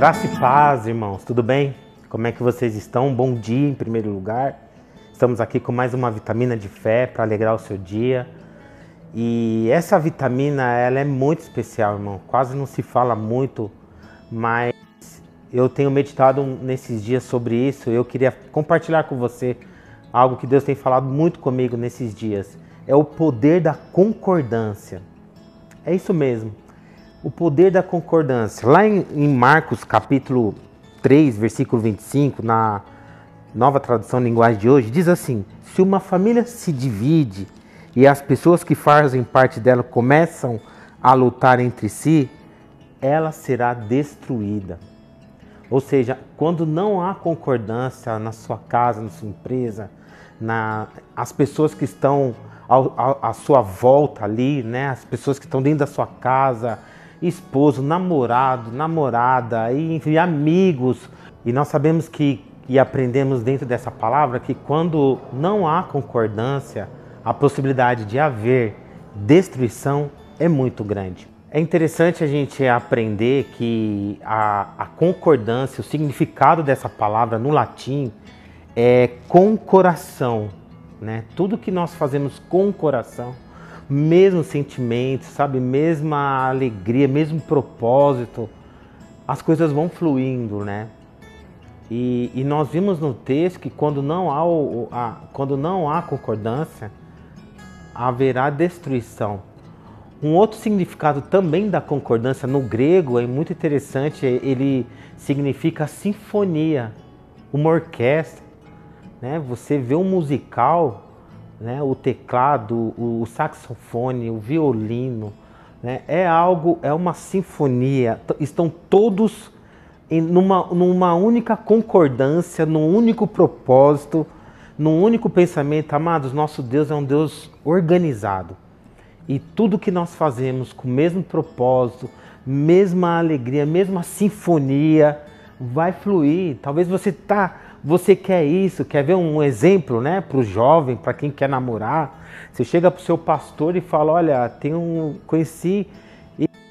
Graça e paz, irmãos, tudo bem? Como é que vocês estão? Bom dia em primeiro lugar. Estamos aqui com mais uma vitamina de fé para alegrar o seu dia. E essa vitamina, ela é muito especial, irmão. Quase não se fala muito, mas eu tenho meditado nesses dias sobre isso. Eu queria compartilhar com você algo que Deus tem falado muito comigo nesses dias. É o poder da concordância. É isso mesmo. O poder da concordância. Lá em, em Marcos capítulo 3, versículo 25, na nova tradução linguagem de hoje, diz assim: Se uma família se divide e as pessoas que fazem parte dela começam a lutar entre si, ela será destruída. Ou seja, quando não há concordância na sua casa, na sua empresa, na, as pessoas que estão à sua volta ali, né? As pessoas que estão dentro da sua casa, esposo, namorado, namorada e, e amigos. E nós sabemos que e aprendemos dentro dessa palavra que quando não há concordância, a possibilidade de haver destruição é muito grande. É interessante a gente aprender que a, a concordância, o significado dessa palavra no latim é com coração, né? Tudo que nós fazemos com coração, mesmo sentimento, sabe, mesma alegria, mesmo propósito, as coisas vão fluindo, né? E, e nós vimos no texto que quando não há, o, a, quando não há concordância, haverá destruição. Um outro significado também da concordância no grego é muito interessante, ele significa sinfonia, uma orquestra. Né? Você vê um musical, né? o teclado, o, saxofone, o violino, né? é algo, é uma sinfonia, estão todos em numa, numa única concordância, num único propósito, num único pensamento. Amados, nosso Deus é um Deus organizado. E tudo que nós fazemos com o mesmo propósito, mesma alegria, mesma sinfonia, vai fluir. Talvez você tá, você quer isso, quer ver um exemplo, né, para o jovem, para quem quer namorar. Você chega para o seu pastor e fala, olha, tem um, conheci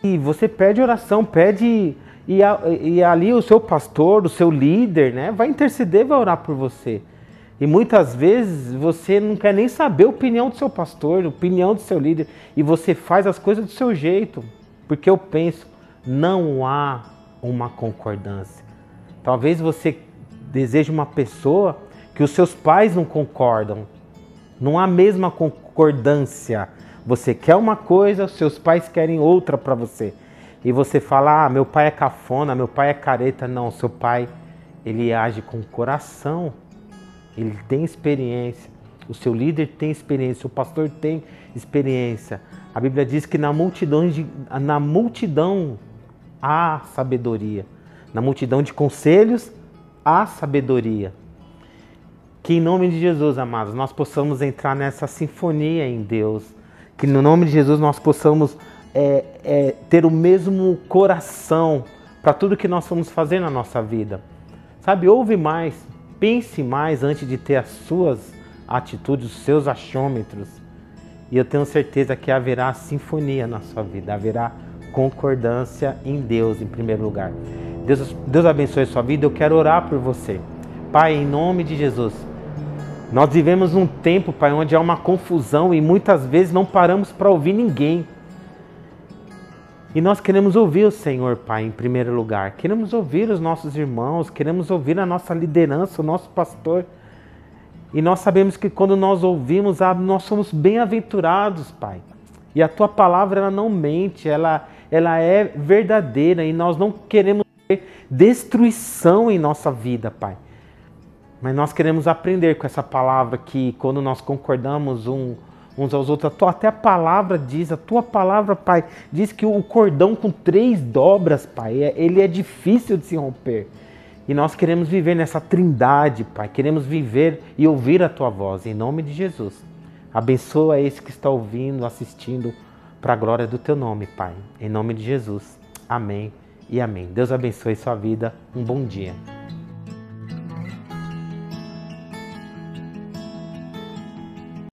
e você pede oração, pede e, a, e ali o seu pastor, o seu líder, né, vai interceder, vai orar por você. E muitas vezes você não quer nem saber a opinião do seu pastor, a opinião do seu líder, e você faz as coisas do seu jeito. Porque eu penso, não há uma concordância. Talvez você deseje uma pessoa que os seus pais não concordam. Não há a mesma concordância. Você quer uma coisa, os seus pais querem outra para você. E você fala: "Ah, meu pai é cafona, meu pai é careta". Não, seu pai ele age com coração ele tem experiência, o seu líder tem experiência, o pastor tem experiência. A Bíblia diz que na multidão, de, na multidão há sabedoria, na multidão de conselhos há sabedoria. Que em nome de Jesus, amados, nós possamos entrar nessa sinfonia em Deus. Que no nome de Jesus nós possamos é, é, ter o mesmo coração para tudo que nós vamos fazer na nossa vida. Sabe, ouve mais, Pense mais antes de ter as suas atitudes, os seus achômetros. E eu tenho certeza que haverá sinfonia na sua vida, haverá concordância em Deus em primeiro lugar. Deus, Deus abençoe a sua vida. Eu quero orar por você. Pai, em nome de Jesus. Nós vivemos um tempo, Pai, onde há uma confusão e muitas vezes não paramos para ouvir ninguém. E nós queremos ouvir o Senhor, Pai, em primeiro lugar. Queremos ouvir os nossos irmãos, queremos ouvir a nossa liderança, o nosso pastor. E nós sabemos que quando nós ouvimos, ah, nós somos bem-aventurados, Pai. E a tua palavra ela não mente, ela, ela é verdadeira e nós não queremos ter destruição em nossa vida, Pai. Mas nós queremos aprender com essa palavra que quando nós concordamos um uns aos outros. Até a palavra diz, a tua palavra, Pai, diz que o cordão com três dobras, Pai, é, ele é difícil de se romper. E nós queremos viver nessa trindade, Pai. Queremos viver e ouvir a tua voz, em nome de Jesus. Abençoa esse que está ouvindo, assistindo, para a glória do teu nome, Pai. Em nome de Jesus. Amém e amém. Deus abençoe sua vida. Um bom dia.